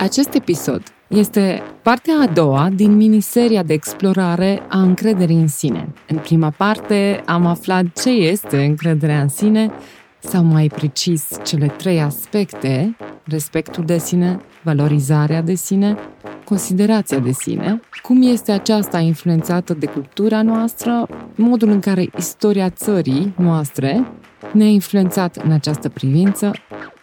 Acest episod este partea a doua din miniseria de explorare a încrederii în sine. În prima parte am aflat ce este încrederea în sine, sau mai precis cele trei aspecte, respectul de sine, valorizarea de sine, considerația de sine, cum este aceasta influențată de cultura noastră, modul în care istoria țării noastre ne-a influențat în această privință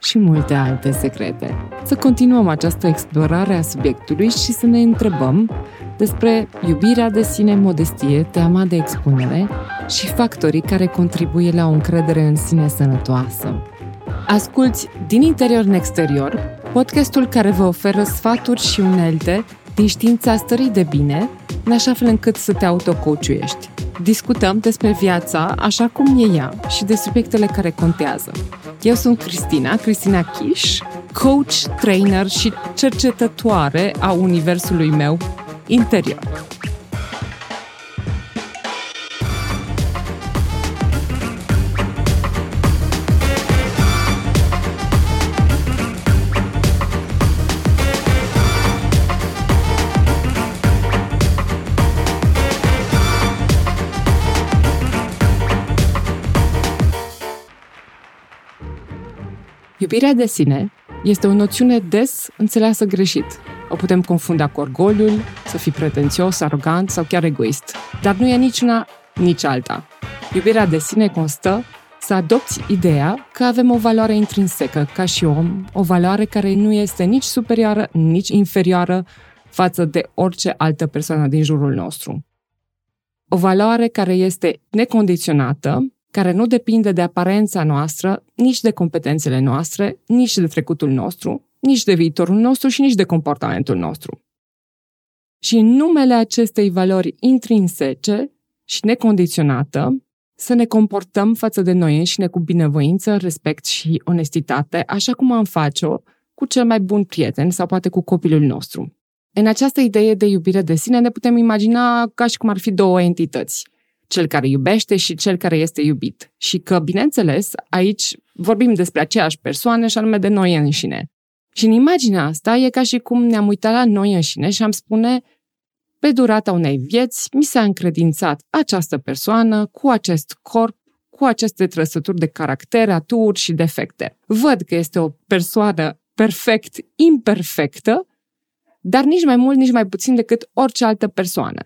și multe alte secrete. Să continuăm această explorare a subiectului și să ne întrebăm despre iubirea de sine, modestie, teama de expunere și factorii care contribuie la o încredere în sine sănătoasă. Asculți din interior în exterior, podcastul care vă oferă sfaturi și unelte din știința stării de bine, în așa fel încât să te autocoachuiești. Discutăm despre viața așa cum e ea și de subiectele care contează. Eu sunt Cristina, Cristina Chiș, coach, trainer și cercetătoare a universului meu interior. Iubirea de sine este o noțiune des înțeleasă greșit. O putem confunda cu orgoliul, să fii pretențios, arogant sau chiar egoist. Dar nu e nici una, nici alta. Iubirea de sine constă să adopți ideea că avem o valoare intrinsecă ca și om, o valoare care nu este nici superioară, nici inferioară față de orice altă persoană din jurul nostru. O valoare care este necondiționată, care nu depinde de aparența noastră, nici de competențele noastre, nici de trecutul nostru, nici de viitorul nostru și nici de comportamentul nostru. Și în numele acestei valori intrinsece și necondiționată, să ne comportăm față de noi înșine cu binevoință, respect și onestitate, așa cum am face-o cu cel mai bun prieten sau poate cu copilul nostru. În această idee de iubire de sine ne putem imagina ca și cum ar fi două entități – cel care iubește și cel care este iubit. Și că, bineînțeles, aici vorbim despre aceeași persoană și anume de noi înșine. Și în imaginea asta e ca și cum ne-am uitat la noi înșine și am spune pe durata unei vieți mi s-a încredințat această persoană cu acest corp, cu aceste trăsături de caracter, aturi și defecte. Văd că este o persoană perfect imperfectă, dar nici mai mult, nici mai puțin decât orice altă persoană.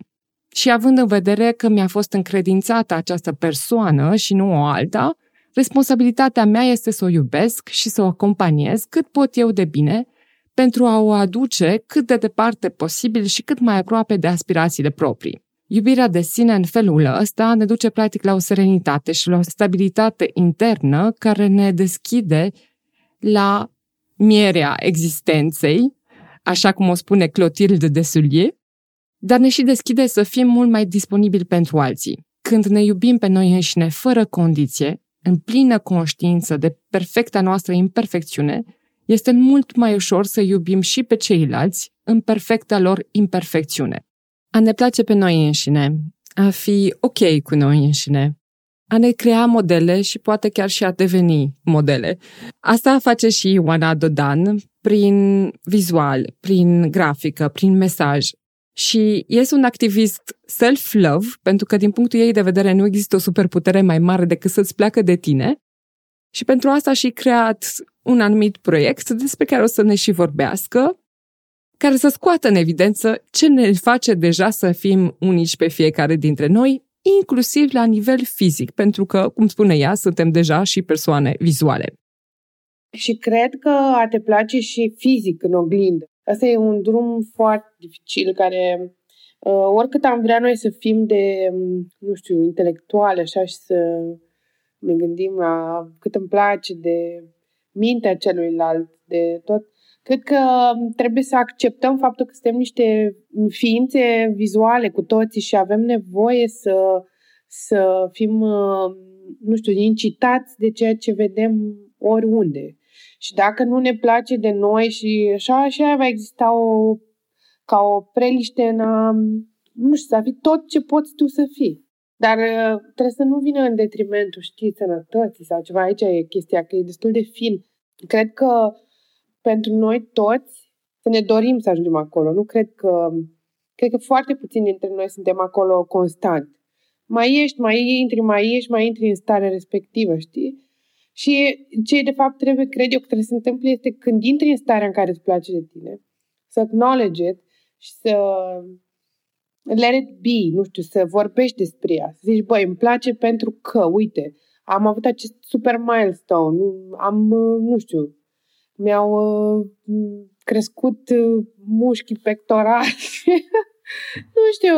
Și având în vedere că mi-a fost încredințată această persoană și nu o alta, responsabilitatea mea este să o iubesc și să o acompaniez cât pot eu de bine pentru a o aduce cât de departe posibil și cât mai aproape de aspirațiile proprii. Iubirea de sine în felul ăsta ne duce practic la o serenitate și la o stabilitate internă care ne deschide la mierea existenței, așa cum o spune Clotilde de Sulier, dar ne și deschide să fim mult mai disponibili pentru alții. Când ne iubim pe noi înșine fără condiție, în plină conștiință de perfecta noastră imperfecțiune, este mult mai ușor să iubim și pe ceilalți în perfecta lor imperfecțiune. A ne place pe noi înșine, a fi ok cu noi înșine, a ne crea modele și poate chiar și a deveni modele. Asta face și Oana Dodan prin vizual, prin grafică, prin mesaj, și este un activist self-love, pentru că din punctul ei de vedere nu există o superputere mai mare decât să-ți pleacă de tine. Și pentru asta a și creat un anumit proiect despre care o să ne și vorbească, care să scoată în evidență ce ne face deja să fim unici pe fiecare dintre noi, inclusiv la nivel fizic, pentru că, cum spune ea, suntem deja și persoane vizuale. Și cred că ar te place și fizic în oglindă. Asta e un drum foarte dificil care uh, oricât am vrea noi să fim de, um, nu știu, intelectuale așa și să ne gândim la cât îmi place de mintea celuilalt, de tot, cred că um, trebuie să acceptăm faptul că suntem niște ființe vizuale cu toții și avem nevoie să, să fim, uh, nu știu, incitați de ceea ce vedem oriunde. Și dacă nu ne place de noi și așa, așa va exista o, ca o preliște în a, nu știu, să fii tot ce poți tu să fii. Dar uh, trebuie să nu vină în detrimentul, știi, sănătății sau ceva. Aici e chestia că e destul de fin. Cred că pentru noi toți să ne dorim să ajungem acolo. Nu cred că... Cred că foarte puțini dintre noi suntem acolo constant. Mai ești, mai intri, mai ești, mai intri în starea respectivă, știi? Și ce de fapt trebuie, cred eu, că trebuie să se întâmple este când intri în starea în care îți place de tine, să acknowledge it și să let it be, nu știu, să vorbești despre ea. Să zici, băi, îmi place pentru că, uite, am avut acest super milestone, am, nu știu, mi-au uh, crescut uh, mușchii pectorali. nu știu,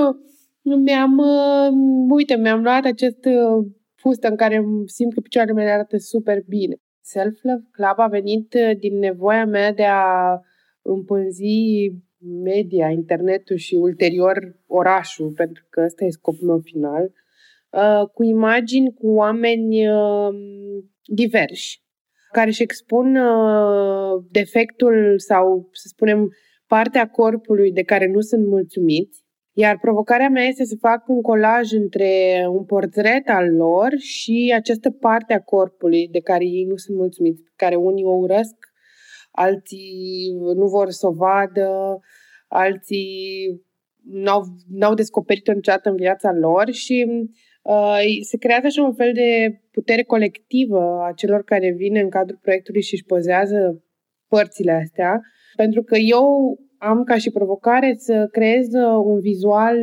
mi-am, uh, uite, mi-am luat acest fustă în care simt că picioarele mele arată super bine. Self-Love Club a venit din nevoia mea de a împânzi media, internetul și ulterior orașul, pentru că ăsta e scopul meu final, cu imagini cu oameni diversi care își expun uh, defectul sau, să spunem, partea corpului de care nu sunt mulțumiți. Iar provocarea mea este să fac un colaj între un portret al lor și această parte a corpului de care ei nu sunt mulțumiți, pe care unii o urăsc, alții nu vor să o vadă, alții n-au, n-au descoperit-o niciodată în viața lor și Uh, se creează așa un fel de putere colectivă a celor care vin în cadrul proiectului și își pozează părțile astea, pentru că eu am ca și provocare să creez uh, un vizual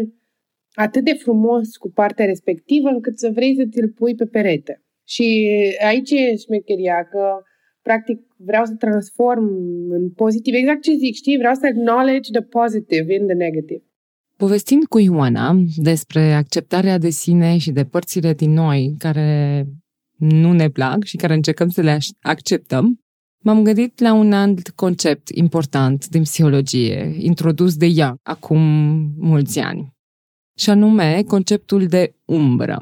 atât de frumos cu partea respectivă încât să vrei să ți-l pui pe perete. Și aici e șmecheria, că practic vreau să transform în pozitiv, exact ce zic, știi, vreau să acknowledge the positive in the negative. Povestind cu Ioana despre acceptarea de sine și de părțile din noi care nu ne plac și care încercăm să le acceptăm, m-am gândit la un alt concept important din psihologie, introdus de ea acum mulți ani, și anume conceptul de umbră.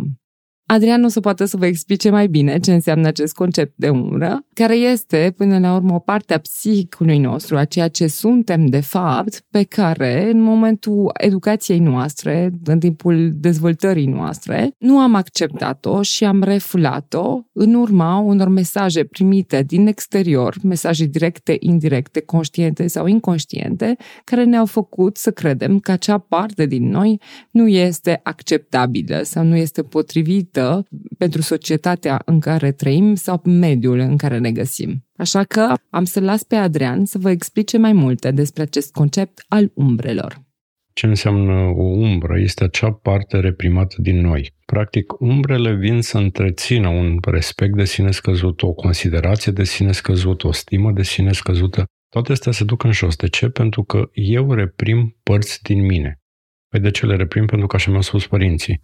Adrian o să poată să vă explice mai bine ce înseamnă acest concept de umbră, care este, până la urmă, o parte a psihicului nostru, a ceea ce suntem de fapt, pe care, în momentul educației noastre, în timpul dezvoltării noastre, nu am acceptat-o și am refulat-o în urma unor mesaje primite din exterior, mesaje directe, indirecte, conștiente sau inconștiente, care ne-au făcut să credem că acea parte din noi nu este acceptabilă sau nu este potrivită potrivită pentru societatea în care trăim sau mediul în care ne găsim. Așa că am să las pe Adrian să vă explice mai multe despre acest concept al umbrelor. Ce înseamnă o umbră? Este acea parte reprimată din noi. Practic, umbrele vin să întrețină un respect de sine scăzut, o considerație de sine scăzută, o stimă de sine scăzută. Toate astea se duc în jos. De ce? Pentru că eu reprim părți din mine. Păi de ce le reprim? Pentru că așa mi-au spus părinții,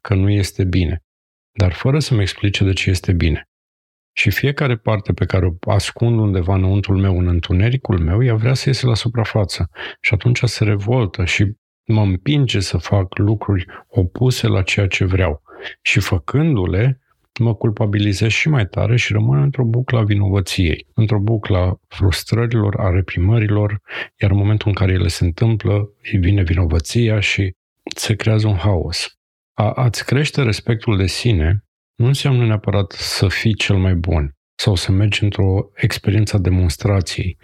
că nu este bine dar fără să-mi explice de ce este bine. Și fiecare parte pe care o ascund undeva înăuntrul meu, în întunericul meu, ea vrea să iese la suprafață. Și atunci se revoltă și mă împinge să fac lucruri opuse la ceea ce vreau. Și făcându-le, mă culpabilizez și mai tare și rămân într-o buclă a vinovăției, într-o buclă a frustrărilor, a reprimărilor, iar în momentul în care ele se întâmplă, îi vine vinovăția și se creează un haos. A, a-ți crește respectul de sine nu înseamnă neapărat să fii cel mai bun sau să mergi într-o experiență a demonstrației.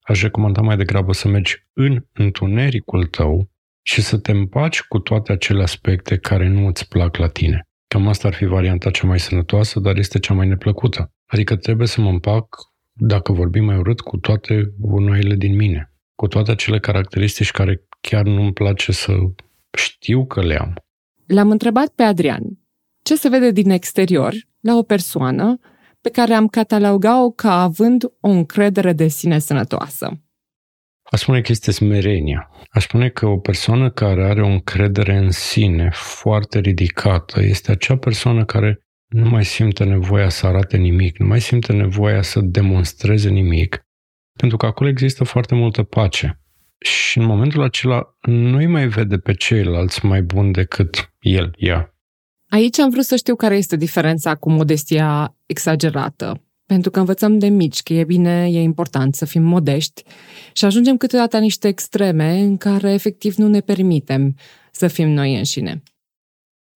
Aș recomanda mai degrabă să mergi în întunericul tău și să te împaci cu toate acele aspecte care nu îți plac la tine. Cam asta ar fi varianta cea mai sănătoasă, dar este cea mai neplăcută. Adică trebuie să mă împac, dacă vorbim mai urât, cu toate gunoaiele din mine, cu toate acele caracteristici care chiar nu-mi place să știu că le am. L-am întrebat pe Adrian ce se vede din exterior la o persoană pe care am catalogat-o ca având o încredere de sine sănătoasă. Aș spune că este smerenia. Aș spune că o persoană care are o încredere în sine foarte ridicată este acea persoană care nu mai simte nevoia să arate nimic, nu mai simte nevoia să demonstreze nimic, pentru că acolo există foarte multă pace și în momentul acela nu-i mai vede pe ceilalți mai bun decât el, ea. Aici am vrut să știu care este diferența cu modestia exagerată. Pentru că învățăm de mici că e bine, e important să fim modești și ajungem câteodată la niște extreme în care efectiv nu ne permitem să fim noi înșine.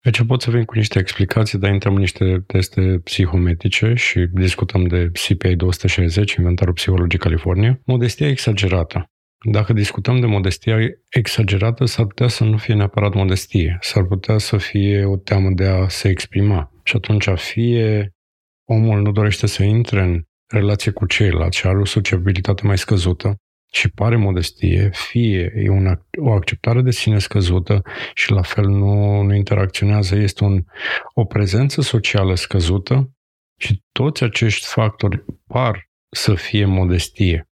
Aici pot să vin cu niște explicații, dar intrăm în niște teste psihometrice și discutăm de CPA 260, Inventarul Psihologiei California. Modestia exagerată Dacă discutăm de modestie exagerată, s-ar putea să nu fie neapărat modestie. S-ar putea să fie o teamă de a se exprima. Și atunci fie omul nu dorește să intre în relație cu ceilalți și are o sociabilitate mai scăzută și pare modestie, fie e una, o acceptare de sine scăzută și la fel nu, nu interacționează, este un, o prezență socială scăzută și toți acești factori par să fie modestie.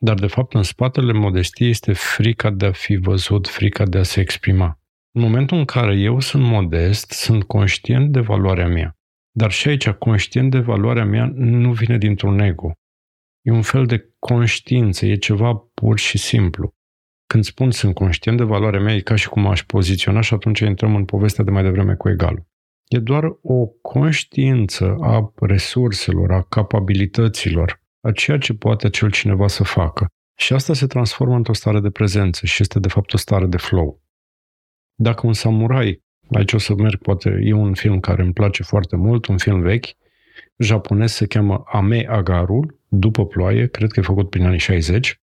Dar, de fapt, în spatele modestiei este frica de a fi văzut, frica de a se exprima. În momentul în care eu sunt modest, sunt conștient de valoarea mea. Dar și aici, conștient de valoarea mea nu vine dintr-un ego. E un fel de conștiință, e ceva pur și simplu. Când spun sunt conștient de valoarea mea, e ca și cum aș poziționa și atunci intrăm în povestea de mai devreme cu egalul. E doar o conștiință a resurselor, a capabilităților, a ceea ce poate acel cineva să facă. Și asta se transformă într-o stare de prezență și este de fapt o stare de flow. Dacă un samurai, aici o să merg, poate e un film care îmi place foarte mult, un film vechi, japonez se cheamă Ame Agarul, după ploaie, cred că e făcut prin anii 60,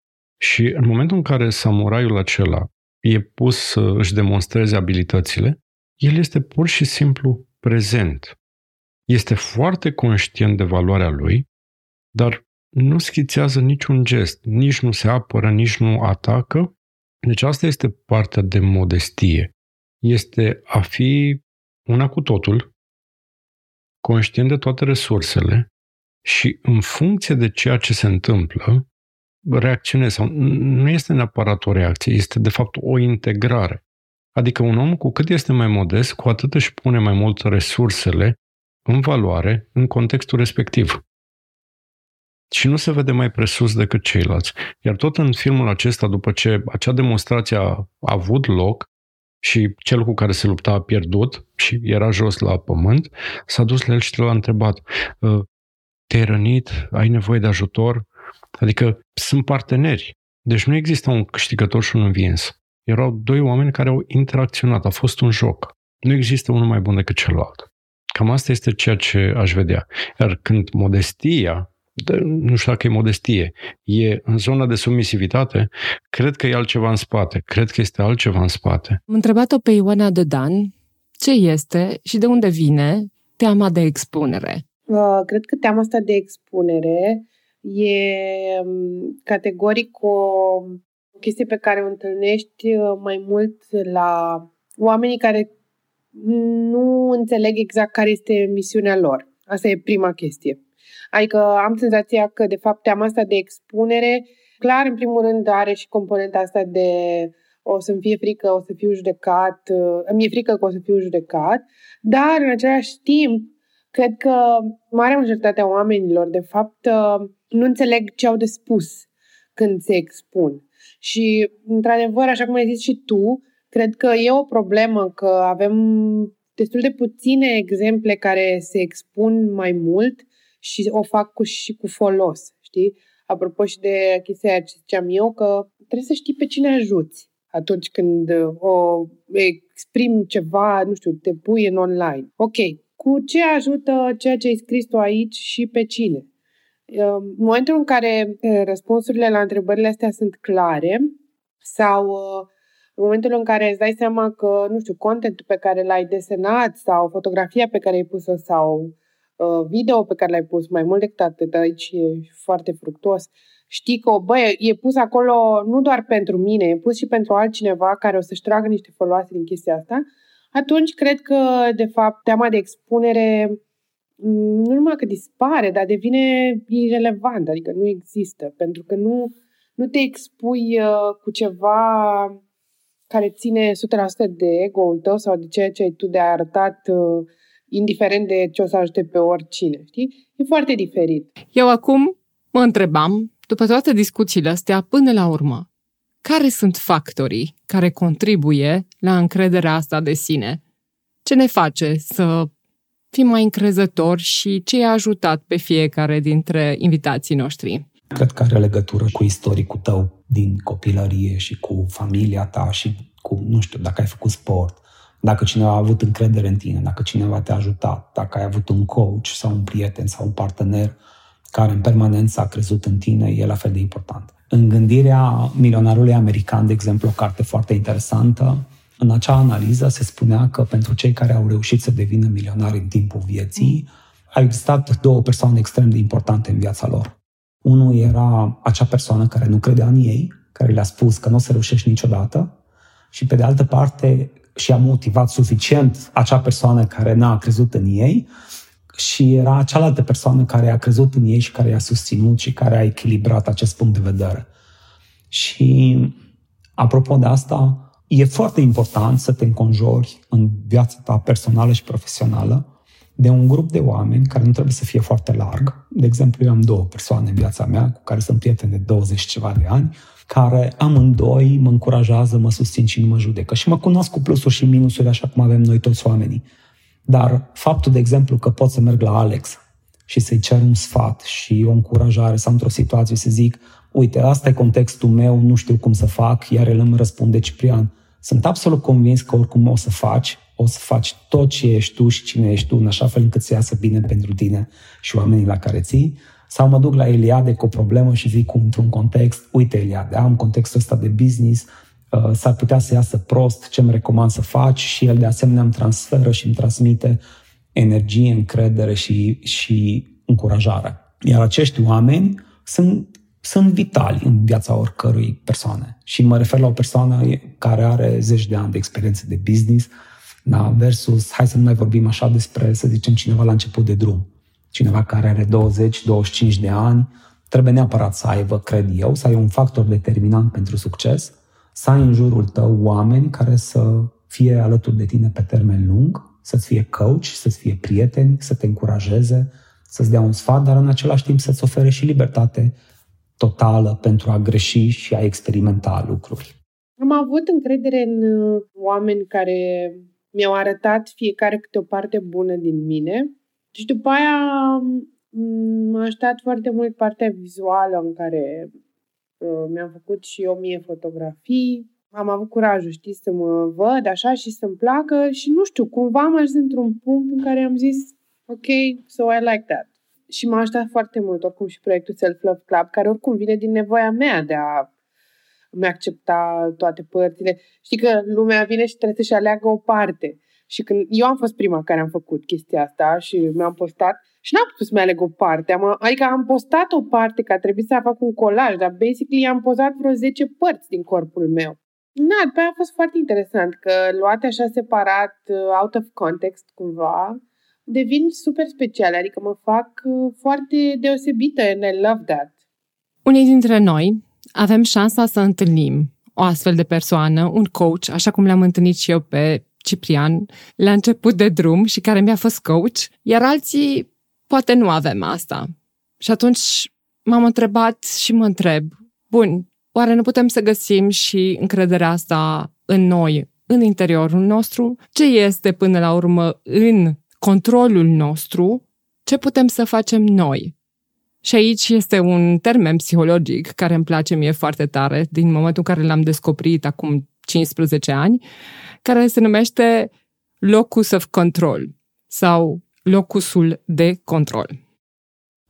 și în momentul în care samuraiul acela e pus să își demonstreze abilitățile, el este pur și simplu prezent. Este foarte conștient de valoarea lui, dar nu schițează niciun gest, nici nu se apără, nici nu atacă. Deci asta este partea de modestie. Este a fi una cu totul, conștient de toate resursele și în funcție de ceea ce se întâmplă, reacționezi sau nu este neapărat o reacție, este de fapt o integrare. Adică un om cu cât este mai modest, cu atât își pune mai mult resursele în valoare în contextul respectiv și nu se vede mai presus decât ceilalți. Iar tot în filmul acesta, după ce acea demonstrație a avut loc și cel cu care se lupta a pierdut și era jos la pământ, s-a dus la el și l-a întrebat ă, te-ai rănit? Ai nevoie de ajutor? Adică sunt parteneri. Deci nu există un câștigător și un învins. Erau doi oameni care au interacționat. A fost un joc. Nu există unul mai bun decât celălalt. Cam asta este ceea ce aș vedea. Iar când modestia nu știu dacă e modestie, e în zona de submisivitate, cred că e altceva în spate. Cred că este altceva în spate. Am întrebat-o pe Ioana Dan ce este și de unde vine teama de expunere. Uh, cred că teama asta de expunere e um, categoric o chestie pe care o întâlnești uh, mai mult la oamenii care nu înțeleg exact care este misiunea lor. Asta e prima chestie. Adică am senzația că, de fapt, teama asta de expunere, clar, în primul rând, are și componenta asta de o să-mi fie frică, o să fiu judecat, îmi e frică că o să fiu judecat, dar, în același timp, cred că marea majoritatea oamenilor, de fapt, nu înțeleg ce au de spus când se expun. Și, într-adevăr, așa cum ai zis și tu, cred că e o problemă că avem destul de puține exemple care se expun mai mult și o fac cu, și cu folos, știi? Apropo și de chestia aia ce ziceam eu, că trebuie să știi pe cine ajuți atunci când uh, o exprim ceva, nu știu, te pui în online. Ok, cu ce ajută ceea ce ai scris tu aici și pe cine? Uh, în momentul în care uh, răspunsurile la întrebările astea sunt clare sau în momentul în care îți dai seama că, nu știu, contentul pe care l-ai desenat sau fotografia pe care ai pus-o sau Uh, video pe care l-ai pus, mai mult decât atât, aici e foarte fructos, știi că, bă, e pus acolo nu doar pentru mine, e pus și pentru altcineva care o să-și tragă niște foloase din chestia asta, atunci cred că, de fapt, teama de expunere mm, nu numai că dispare, dar devine irrelevant, adică nu există, pentru că nu, nu te expui uh, cu ceva care ține 100% de ego-ul tău sau de ceea ce ai tu de arătat uh, indiferent de ce o să ajute pe oricine, știi? E foarte diferit. Eu acum mă întrebam, după toate discuțiile astea, până la urmă, care sunt factorii care contribuie la încrederea asta de sine? Ce ne face să fim mai încrezători și ce i-a ajutat pe fiecare dintre invitații noștri? Cred că are legătură cu istoricul tău din copilărie și cu familia ta și cu, nu știu, dacă ai făcut sport, dacă cineva a avut încredere în tine, dacă cineva te-a ajutat, dacă ai avut un coach sau un prieten sau un partener care în permanență a crezut în tine e la fel de important. În gândirea milionarului american, de exemplu, o carte foarte interesantă, în acea analiză se spunea că pentru cei care au reușit să devină milionari în timpul vieții, au existat două persoane extrem de importante în viața lor. Unul era acea persoană care nu credea în ei, care le-a spus că nu o să reușești niciodată, și pe de altă parte și-a motivat suficient acea persoană care n-a crezut în ei și era cealaltă persoană care a crezut în ei și care i-a susținut și care a echilibrat acest punct de vedere. Și apropo de asta, e foarte important să te înconjori în viața ta personală și profesională de un grup de oameni care nu trebuie să fie foarte larg. De exemplu, eu am două persoane în viața mea cu care sunt prieteni de 20 ceva de ani, care amândoi mă încurajează, mă susțin și nu mă judecă. Și mă cunosc cu plusuri și minusuri, așa cum avem noi toți oamenii. Dar faptul, de exemplu, că pot să merg la Alex și să-i cer un sfat și o încurajare sau într-o situație să zic, uite, asta e contextul meu, nu știu cum să fac, iar el îmi răspunde, Ciprian, sunt absolut convins că oricum o să faci, o să faci tot ce ești tu și cine ești tu, în așa fel încât să iasă bine pentru tine și oamenii la care ții. Sau mă duc la Eliade cu o problemă și zic într-un context, uite Eliade, am contextul ăsta de business, uh, s-ar putea să iasă prost, ce îmi recomand să faci și el de asemenea îmi transferă și îmi transmite energie, încredere și, și încurajare. Iar acești oameni sunt sunt vitali în viața oricărui persoane. Și mă refer la o persoană care are zeci de ani de experiență de business, da, versus, hai să nu mai vorbim așa despre, să zicem, cineva la început de drum. Cineva care are 20-25 de ani, trebuie neapărat să aibă, cred eu, să ai un factor determinant pentru succes, să ai în jurul tău oameni care să fie alături de tine pe termen lung, să-ți fie coach, să-ți fie prieteni, să te încurajeze, să-ți dea un sfat, dar în același timp să-ți ofere și libertate totală pentru a greși și a experimenta lucruri. Am avut încredere în uh, oameni care mi-au arătat fiecare câte o parte bună din mine și după aia mm, m-a ajutat foarte mult partea vizuală în care uh, mi-am făcut și eu mie fotografii. Am avut curajul, știi, să mă văd așa și să-mi placă și nu știu, cumva am ajuns într-un punct în care am zis ok, so I like that și m-a ajutat foarte mult oricum și proiectul Self Love Club, care oricum vine din nevoia mea de a mi accepta toate părțile. Știi că lumea vine și trebuie să-și aleagă o parte. Și când eu am fost prima care am făcut chestia asta și mi-am postat și n-am putut să-mi aleg o parte. Am, adică am postat o parte că a trebuit să fac un colaj, dar basically am postat vreo 10 părți din corpul meu. Na, după aia a fost foarte interesant că luate așa separat, uh, out of context cumva, devin super speciale, adică mă fac uh, foarte deosebită and I love that. Unii dintre noi avem șansa să întâlnim o astfel de persoană, un coach, așa cum le-am întâlnit și eu pe Ciprian la început de drum și care mi-a fost coach, iar alții poate nu avem asta. Și atunci m-am întrebat și mă întreb, bun, oare nu putem să găsim și încrederea asta în noi, în interiorul nostru? Ce este până la urmă în controlul nostru, ce putem să facem noi. Și aici este un termen psihologic care îmi place mie foarte tare, din momentul în care l-am descoperit acum 15 ani, care se numește locus of control sau locusul de control.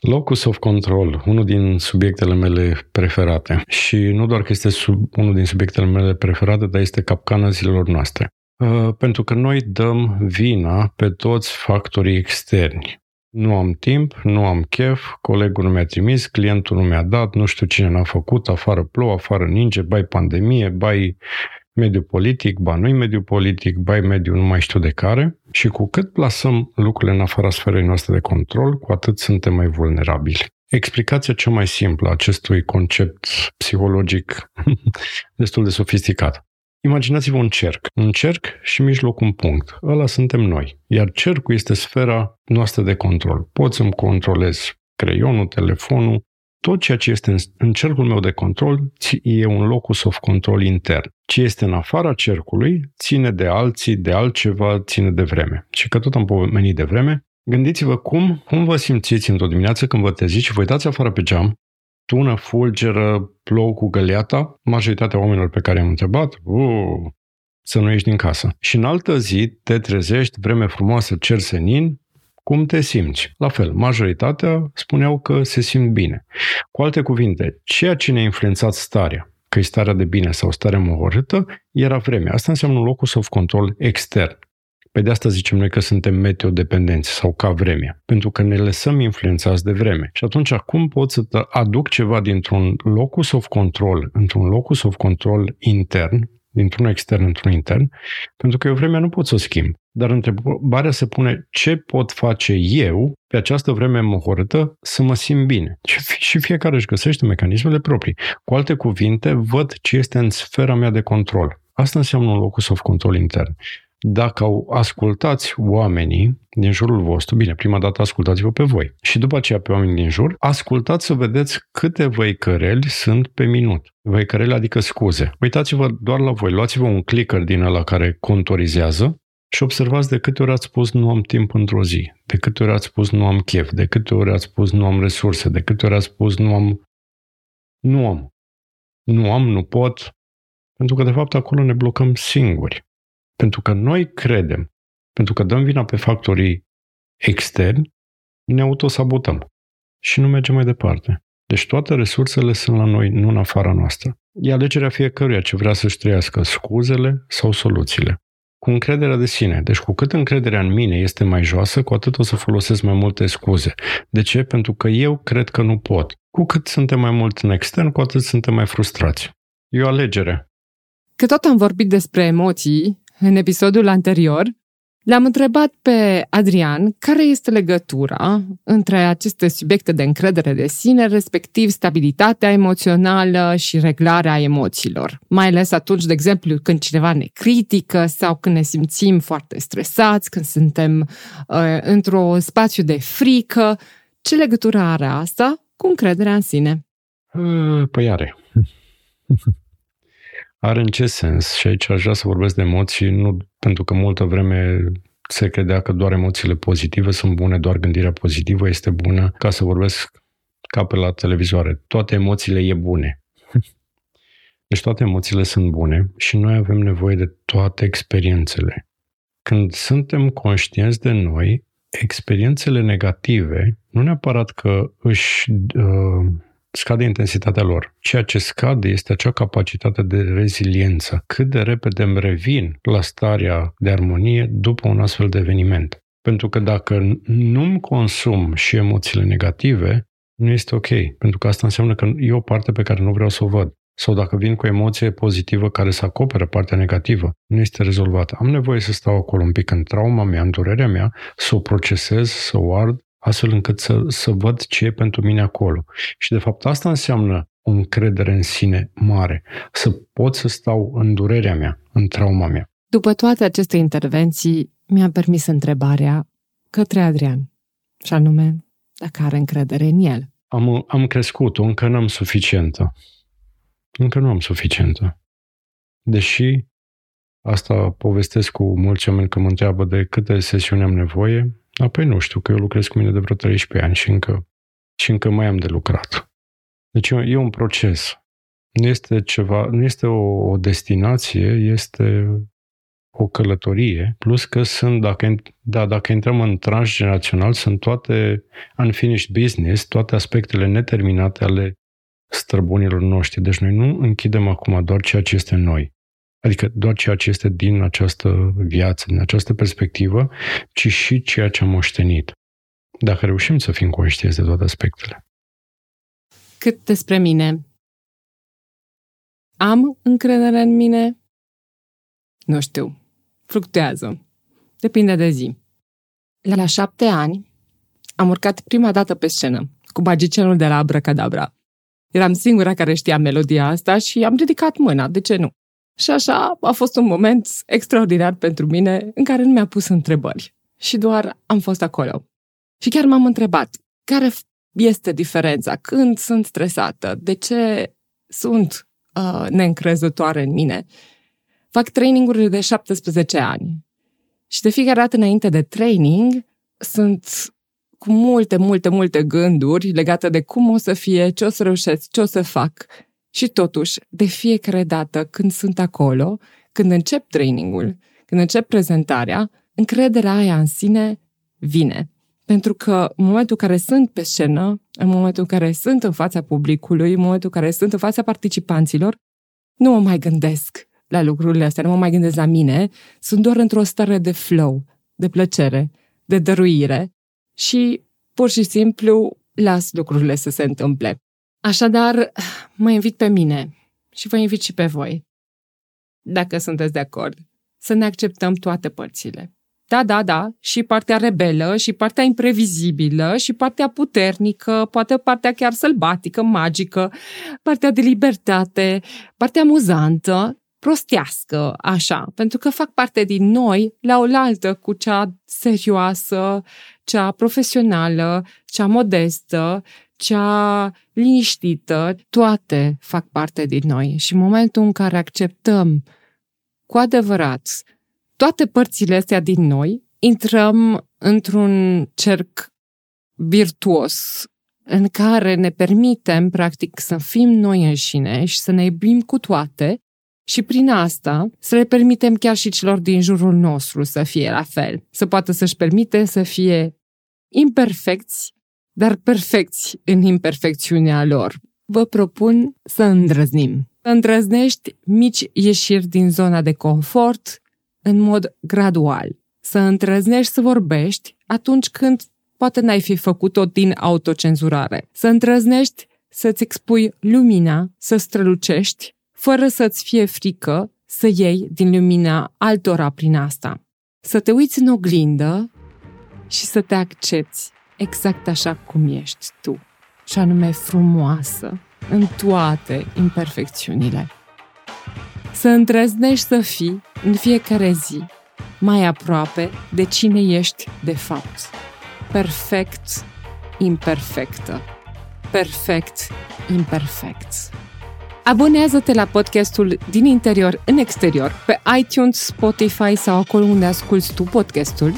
Locus of control, unul din subiectele mele preferate. Și nu doar că este sub, unul din subiectele mele preferate, dar este capcana zilelor noastre. Uh, pentru că noi dăm vina pe toți factorii externi. Nu am timp, nu am chef, colegul nu mi-a trimis, clientul nu mi-a dat, nu știu cine n-a făcut, afară plouă, afară ninge, bai pandemie, bai mediu politic, ba nu-i mediu politic, bai mediu nu mai știu de care. Și cu cât plasăm lucrurile în afara sferei noastre de control, cu atât suntem mai vulnerabili. Explicația cea mai simplă a acestui concept psihologic destul de sofisticat. Imaginați-vă un cerc. Un cerc și mijloc un punct. Ăla suntem noi. Iar cercul este sfera noastră de control. Pot să-mi controlez creionul, telefonul, tot ceea ce este în, în cercul meu de control e un locus of control intern. Ce este în afara cercului ține de alții, de altceva, ține de vreme. Și că tot am pomenit de vreme, gândiți-vă cum, cum vă simțiți într-o dimineață când vă treziți și vă uitați afară pe geam tună, fulgeră, plou cu găleata, majoritatea oamenilor pe care am întrebat, uh, să nu ieși din casă. Și în altă zi te trezești, vreme frumoasă, cer senin, Cum te simți? La fel, majoritatea spuneau că se simt bine. Cu alte cuvinte, ceea ce ne-a influențat starea, că e starea de bine sau starea mohorâtă, era vremea. Asta înseamnă un locus of control extern. Pe de asta zicem noi că suntem meteodependenți sau ca vremea, pentru că ne lăsăm influențați de vreme. Și atunci, cum pot să aduc ceva dintr-un locus of control într-un locus of control intern, dintr-un extern într-un intern, pentru că eu vremea nu pot să o schimb. Dar întrebarea se pune ce pot face eu pe această vreme mohorâtă să mă simt bine. Și fiecare își găsește mecanismele proprii. Cu alte cuvinte, văd ce este în sfera mea de control. Asta înseamnă un locus of control intern. Dacă au ascultați oamenii din jurul vostru, bine, prima dată ascultați-vă pe voi și după aceea pe oamenii din jur, ascultați să vedeți câte văicăreli sunt pe minut. Văicăreli adică scuze. Uitați-vă doar la voi, luați-vă un clicker din ăla care contorizează și observați de câte ori ați spus nu am timp într-o zi, de câte ori ați spus nu am chef, de câte ori ați spus nu am resurse, de câte ori ați spus nu am... Nu am. Nu am, nu pot. Pentru că, de fapt, acolo ne blocăm singuri. Pentru că noi credem, pentru că dăm vina pe factorii externi, ne autosabotăm și nu mergem mai departe. Deci toate resursele sunt la noi, nu în afara noastră. E alegerea fiecăruia ce vrea să-și trăiască scuzele sau soluțiile. Cu încrederea de sine. Deci cu cât încrederea în mine este mai joasă, cu atât o să folosesc mai multe scuze. De ce? Pentru că eu cred că nu pot. Cu cât suntem mai mult în extern, cu atât suntem mai frustrați. E o alegere. Că tot am vorbit despre emoții, în episodul anterior, L-am întrebat pe Adrian care este legătura între aceste subiecte de încredere de sine, respectiv stabilitatea emoțională și reglarea emoțiilor. Mai ales atunci, de exemplu, când cineva ne critică sau când ne simțim foarte stresați, când suntem uh, într-un spațiu de frică. Ce legătură are asta cu încrederea în sine? Păi are. Are în ce sens? Și aici aș vrea să vorbesc de emoții, nu pentru că multă vreme se credea că doar emoțiile pozitive sunt bune, doar gândirea pozitivă este bună, ca să vorbesc ca pe la televizoare. Toate emoțiile e bune. Deci toate emoțiile sunt bune și noi avem nevoie de toate experiențele. Când suntem conștienți de noi, experiențele negative nu neapărat că își uh, scade intensitatea lor. Ceea ce scade este acea capacitate de reziliență. Cât de repede îmi revin la starea de armonie după un astfel de eveniment. Pentru că dacă nu-mi consum și emoțiile negative, nu este ok. Pentru că asta înseamnă că e o parte pe care nu vreau să o văd. Sau dacă vin cu o emoție pozitivă care să acopere partea negativă, nu este rezolvată. Am nevoie să stau acolo un pic în trauma mea, în durerea mea, să o procesez, să o ard astfel încât să, să văd ce e pentru mine acolo. Și de fapt asta înseamnă o încredere în sine mare, să pot să stau în durerea mea, în trauma mea. După toate aceste intervenții, mi-a permis întrebarea către Adrian, și anume, dacă are încredere în el. Am, am crescut, încă nu am suficientă. Încă nu am suficientă. Deși asta povestesc cu mulți oameni că mă întreabă de câte sesiuni am nevoie, Apoi nu știu, că eu lucrez cu mine de vreo 13 ani și încă, și încă mai am de lucrat. Deci e un proces. Nu este ceva, nu este o, o destinație, este o călătorie, plus că sunt, dacă, da, dacă intrăm în transgenerațional, sunt toate unfinished business, toate aspectele neterminate ale străbunilor noștri. Deci noi nu închidem acum doar ceea ce este noi. Adică doar ceea ce este din această viață, din această perspectivă, ci și ceea ce am moștenit. Dacă reușim să fim conștienți de toate aspectele. Cât despre mine, am încredere în mine? Nu știu. Fluctuează. Depinde de zi. La șapte ani am urcat prima dată pe scenă cu magicenul de la Abracadabra. Eram singura care știa melodia asta și am ridicat mâna, de ce nu? Și așa a fost un moment extraordinar pentru mine în care nu mi-a pus întrebări și doar am fost acolo. Și chiar m-am întrebat care este diferența când sunt stresată, de ce sunt uh, neîncrezătoare în mine. Fac traininguri de 17 ani și de fiecare dată înainte de training sunt cu multe, multe, multe gânduri legate de cum o să fie, ce o să reușesc, ce o să fac. Și totuși, de fiecare dată când sunt acolo, când încep trainingul, când încep prezentarea, încrederea aia în sine vine. Pentru că în momentul în care sunt pe scenă, în momentul în care sunt în fața publicului, în momentul în care sunt în fața participanților, nu mă mai gândesc la lucrurile astea, nu mă mai gândesc la mine, sunt doar într-o stare de flow, de plăcere, de dăruire și pur și simplu las lucrurile să se întâmple. Așadar, mă invit pe mine și vă invit și pe voi, dacă sunteți de acord, să ne acceptăm toate părțile. Da, da, da, și partea rebelă, și partea imprevizibilă, și partea puternică, poate partea chiar sălbatică, magică, partea de libertate, partea amuzantă, prostească, așa, pentru că fac parte din noi la oaltă cu cea serioasă, cea profesională, cea modestă, cea liniștită, toate fac parte din noi. Și în momentul în care acceptăm cu adevărat toate părțile astea din noi, intrăm într-un cerc virtuos în care ne permitem, practic, să fim noi înșine și să ne iubim cu toate și prin asta să le permitem chiar și celor din jurul nostru să fie la fel, să poată să-și permite să fie imperfecți, dar perfecți în imperfecțiunea lor. Vă propun să îndrăznim. Să îndrăznești mici ieșiri din zona de confort în mod gradual. Să îndrăznești să vorbești atunci când poate n-ai fi făcut-o din autocenzurare. Să îndrăznești să-ți expui lumina, să strălucești fără să-ți fie frică să iei din lumina altora prin asta. Să te uiți în oglindă și să te accepti exact așa cum ești tu, și anume frumoasă în toate imperfecțiunile. Să îndrăznești să fii în fiecare zi mai aproape de cine ești de fapt. Perfect, imperfectă. Perfect, imperfect. Abonează-te la podcastul din interior în exterior pe iTunes, Spotify sau acolo unde asculti tu podcastul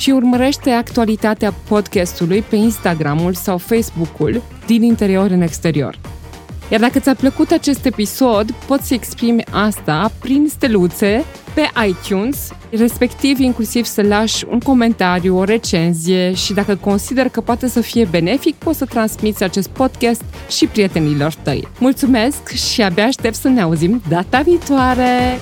și urmărește actualitatea podcastului pe Instagramul sau Facebook-ul din interior în exterior. Iar dacă ți-a plăcut acest episod, poți să exprimi asta prin steluțe pe iTunes, respectiv inclusiv să lași un comentariu, o recenzie și dacă consider că poate să fie benefic, poți să transmiți acest podcast și prietenilor tăi. Mulțumesc și abia aștept să ne auzim data viitoare!